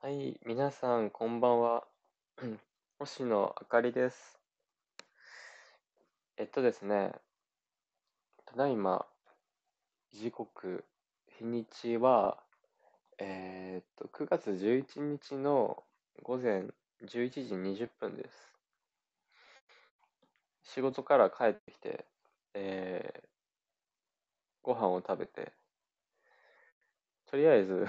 はい、皆さん、こんばんは。星野あかりです。えっとですね、ただいま、時刻、日にちは、えーっと、9月11日の午前11時20分です。仕事から帰ってきて、えー、ご飯を食べて、とりあえず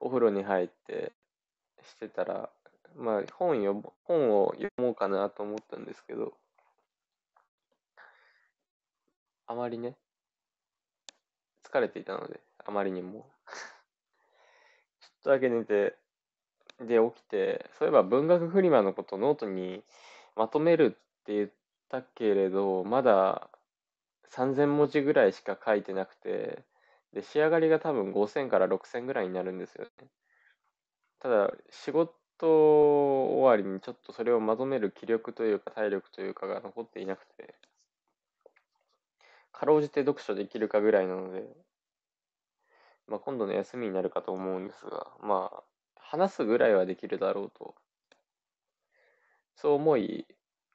お風呂に入ってしてたら、まあ本読本を読もうかなと思ったんですけど、あまりね、疲れていたので、あまりにも。ちょっとだけ寝て、で、起きて、そういえば文学フリマのことノートにまとめるって言ったけれど、まだ3000文字ぐらいしか書いてなくて、で、仕上がりが多分5000から6000ぐらいになるんですよね。ただ、仕事終わりにちょっとそれをまとめる気力というか体力というかが残っていなくて、かろうじて読書できるかぐらいなので、まあ、今度の休みになるかと思うんですが、まあ、話すぐらいはできるだろうと、そう思い、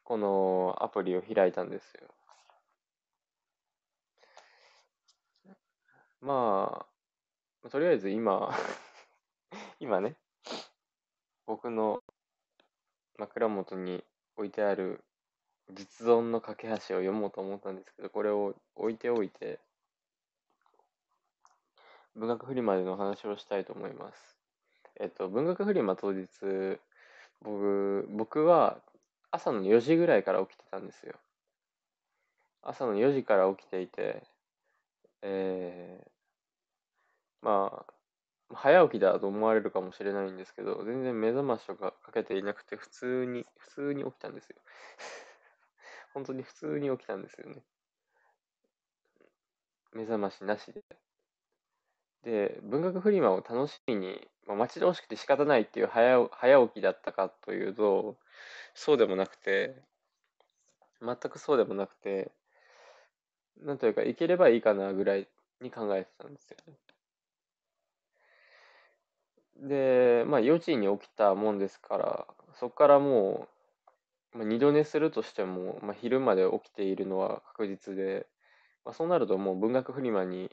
このアプリを開いたんですよ。まあ、とりあえず今 今ね、僕の枕元に置いてある実存の架け橋を読もうと思ったんですけど、これを置いておいて、文学フリマでの話をしたいと思います。えっと、文学フリマ当日、僕、僕は朝の4時ぐらいから起きてたんですよ。朝の4時から起きていて、えー、まあ、早起きだと思われるかもしれないんですけど、全然目覚ましとかかけていなくて、普通に、普通に起きたんですよ。本当に普通に起きたんですよね。目覚ましなしで。で、文学フリマを楽しみに、まあ、待ち遠しくて仕方ないっていう早早起きだったかというと、そうでもなくて、全くそうでもなくて、なんというか、行ければいいかなぐらいに考えてたんですよね。で、まあ、幼稚園に起きたもんですから、そこからもう、まあ、二度寝するとしても、まあ、昼まで起きているのは確実で、まあ、そうなるともう文学フリマに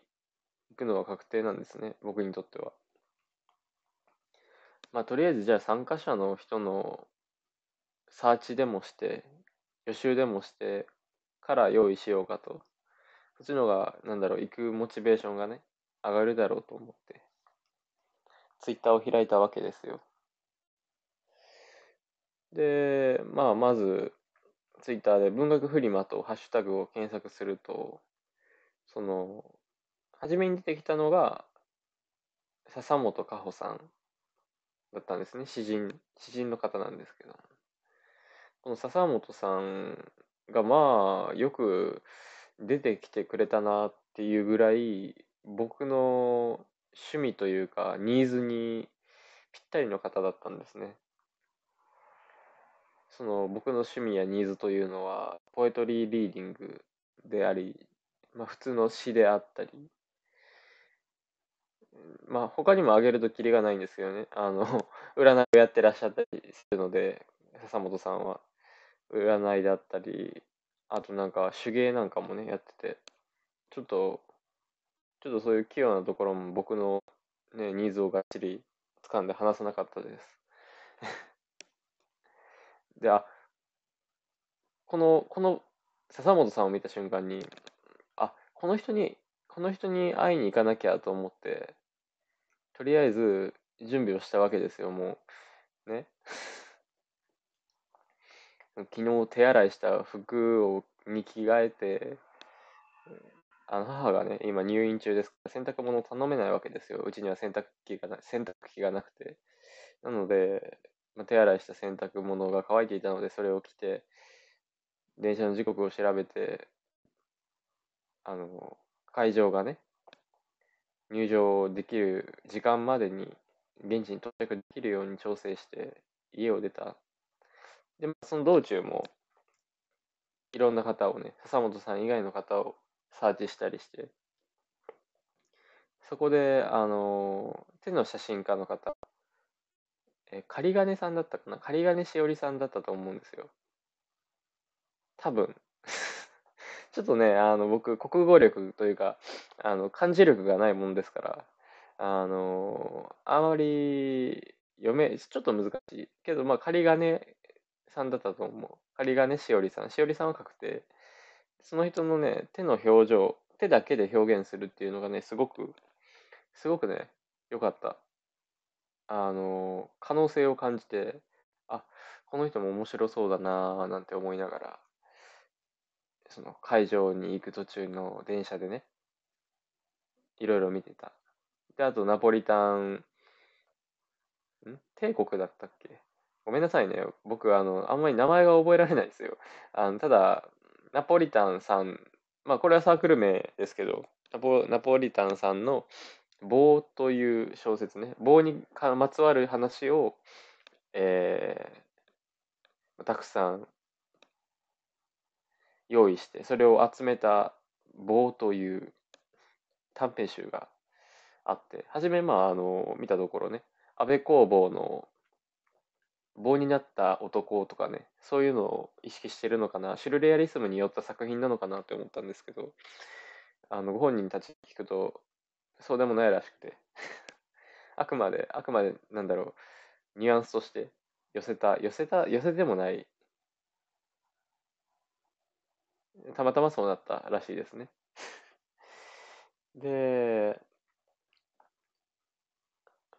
行くのは確定なんですね、僕にとっては。まあ、とりあえずじゃあ参加者の人のサーチでもして、予習でもしてから用意しようかと。そっちの方が、なんだろう、行くモチベーションがね、上がるだろうと思って、ツイッターを開いたわけですよ。で、まあ、まず、ツイッターで文学フリマとハッシュタグを検索すると、その、初めに出てきたのが、笹本加穂さんだったんですね。詩人、詩人の方なんですけど。この笹本さんがまあ、よく出てきてくれたなっていうぐらい、僕の趣味というか、ニーズにぴったりの方だったんですね。その僕の趣味やニーズというのは、ポエトリーリーディングであり、まあ普通の詩であったり、まあ他にも挙げるときりがないんですよね。あの、占いをやってらっしゃったりするので、笹本さんは。占いだったり、あとなんか手芸なんかもね、やってて、ちょっと、ちょっとそういう器用なところも僕のね、ニーズをがっちり掴んで話さなかったです。で、あ、この、この笹本さんを見た瞬間に、あ、この人に、この人に会いに行かなきゃと思って、とりあえず準備をしたわけですよ、もう。ね。昨日手洗いした服をに着替えて、あの母がね、今入院中ですから洗濯物を頼めないわけですよ。うちには洗濯機がな洗濯機がなくて。なので、まあ、手洗いした洗濯物が乾いていたので、それを着て、電車の時刻を調べて、あの、会場がね、入場できる時間までに現地に到着できるように調整して家を出た。で、まあその道中もいろんな方をね、笹本さん以外の方をサーチしたりして、そこで、あの、手の写真家の方え、仮金さんだったかな？仮金しおりさんだったと思うんですよ。多分。ちょっとね、あの、僕、国語力というか、あの、漢字力がないもんですから、あの、あまり読め、ちょっと難しい。けど、まあ、仮金さんだったと思う。仮金しおりさん。しおりさんは確定。その人のね、手の表情、手だけで表現するっていうのがね、すごく、すごくね、良かった。あの、可能性を感じて、あ、この人も面白そうだなぁなんて思いながら、その会場に行く途中の電車でね、いろいろ見てた。で、あとナポリタン、ん？帝国だったっけ？ごめんなさいね。僕、あの、あんまり名前が覚えられないですよ。あのただ、ナポリタンさん、まあ、これはサークル名ですけど、ナポナポリタンさんの棒という小説ね、棒にまつわる話を、えー、たくさん用意して、それを集めた棒という短編集があって、はじめ、まあ、あの、見たところね、安倍工房の棒になった男とかね、そういうのを意識してるのかな、シュルレアリスムによった作品なのかなって思ったんですけど、あの、ご本人たち聞くと、そうでもないらしくて、あくまで、あくまで、なんだろう、ニュアンスとして寄せた、寄せた、寄せてもない、たまたまそうなったらしいですね。で、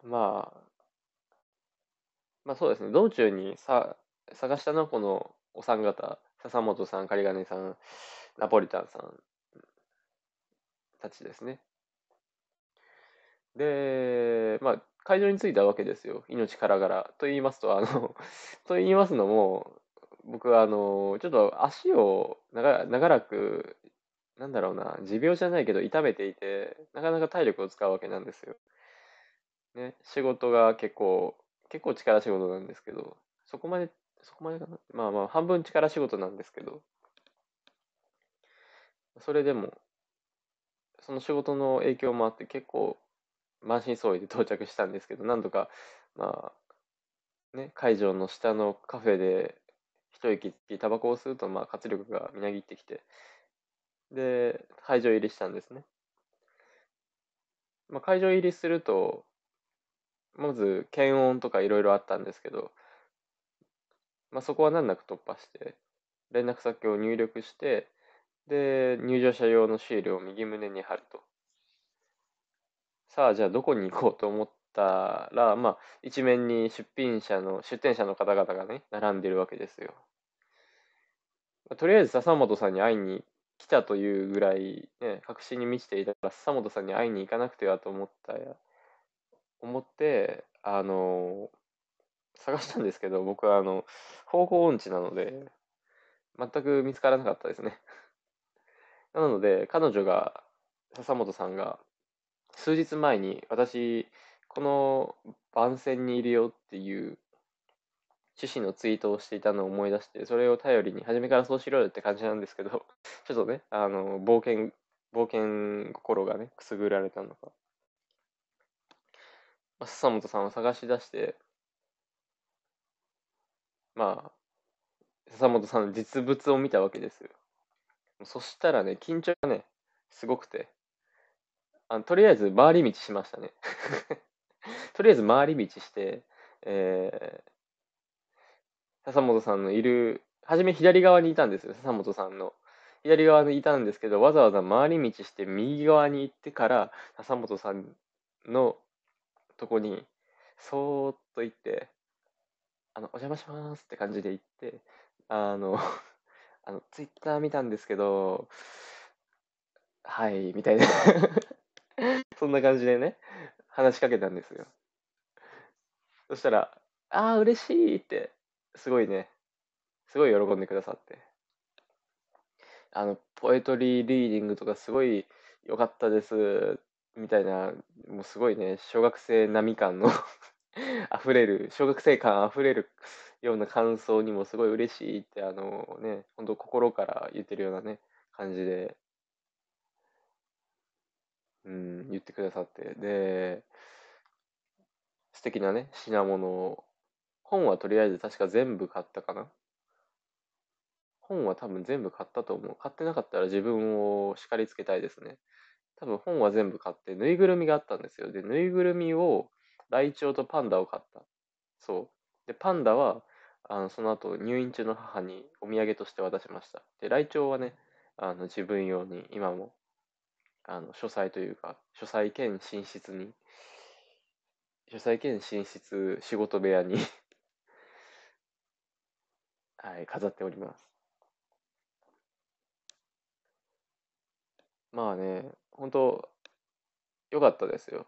まあ、まあそうですね、道中にさ探したのはこのお三方、笹本さん、狩金さん、ナポリタンさんたちですね。で、まあ、会場に着いたわけですよ。命からがら。と言いますと、あの と言いますのも、僕は、あの、ちょっと足を長長らく、なんだろうな、持病じゃないけど痛めていて、なかなか体力を使うわけなんですよ。ね、仕事が結構結構力仕事なんですけど、そこまで、そこまでかな？まあまあ、半分力仕事なんですけど、それでも、その仕事の影響もあって結構満身創痍で到着したんですけど、なんとか、まあ、ね、会場の下のカフェで一息つき、タバコを吸うと、まあ、活力がみなぎってきて、で、会場入りしたんですね。まあ、会場入りすると、まず検温とかいろいろあったんですけど、まあ、そこは難なく突破して、連絡先を入力して、で、入場者用のシールを右胸に貼ると。さあ、じゃあどこに行こうと思ったら、まあ、一面に出品者の、出店者の方々がね、並んでるわけですよ。まあとりあえず笹本さんに会いに来たというぐらい、ね、確信に満ちていたら、笹本さんに会いに行かなくてはと思ったや、思って、あの、探したんですけど、僕はあの、方向音痴なので、全く見つからなかったですね。なので、彼女が、笹本さんが、数日前に私、この番宣にいるよっていう趣旨のツイートをしていたのを思い出して、それを頼りに、初めからそうしろよって感じなんですけど、ちょっとね、あの、冒険、冒険心がね、くすぐられたのか、笹本さんを探し出して、まあ、笹本さんの実物を見たわけですよ。そしたらね、緊張がね、すごくて、あのとりあえず回り道しましたね。とりあえず回り道して、えー、笹本さんのいる、初め左側にいたんですよ、笹本さんの。左側にいたんですけど、わざわざ回り道して右側に行ってから、笹本さんのとこに、そーっと行って、あの、お邪魔しますって感じで行って、あの、あの、ツイッター見たんですけど、はい、みたいな そんな感じでね、話しかけたんですよ。そしたら、ああ、嬉しいって、すごいね、すごい喜んでくださって。あの、ポエトリーリーディングとかすごい良かったですっみたいな、もうすごいね、小学生並み感の 溢れる、小学生感溢れるような感想にもすごい嬉しいって、あのね、本当心から言ってるようなね、感じで、うん、言ってくださって、で、素敵なね、品物を本はとりあえず確か全部買ったかな？本は多分全部買ったと思う。買ってなかったら自分を叱りつけたいですね。多分本は全部買って、ぬいぐるみがあったんですよ。で、ぬいぐるみを、ライチョウとパンダを買った。そう。で、パンダは、あのその後入院中の母にお土産として渡しました。で、ライチョウはね、あの自分用に今もあの書斎というか、書斎兼寝室に、書斎兼寝室仕事部屋に はい、飾っております。まあね、本当良かったですよ。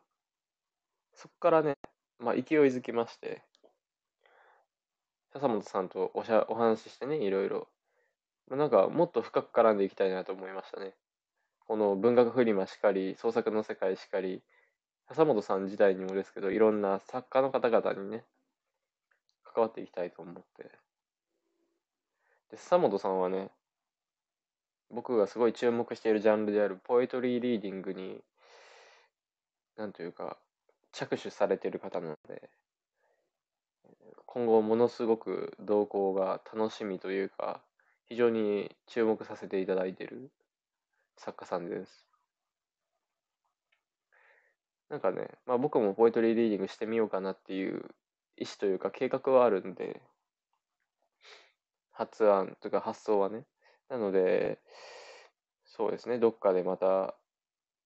そっからね、まあ勢いづきまして、笹本さんとおしゃお話ししてね、いろいろ。まあなんか、もっと深く絡んでいきたいなと思いましたね。この文学フリマしかり、創作の世界しかり、笹本さん自体にもですけど、いろんな作家の方々にね、関わっていきたいと思って。で、笹本さんはね、僕がすごい注目しているジャンルであるポエトリーリーディングに、なんというか、着手されている方なので、今後ものすごく動向が楽しみというか、非常に注目させていただいている作家さんです。なんかね、まあ僕もポエトリーリーディングしてみようかなっていう意思というか計画はあるんで、発案というか発想はね。なので、そうですね、どっかでまた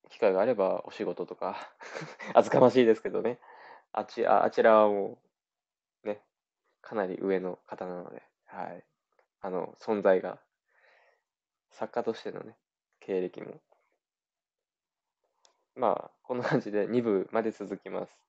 機会があればお仕事とか 厚かましいですけどね、あちあちらはもう、ね、かなり上の方なので、はい。あの、存在が、作家としてのね、経歴も。まあ、こんな感じで2部まで続きます。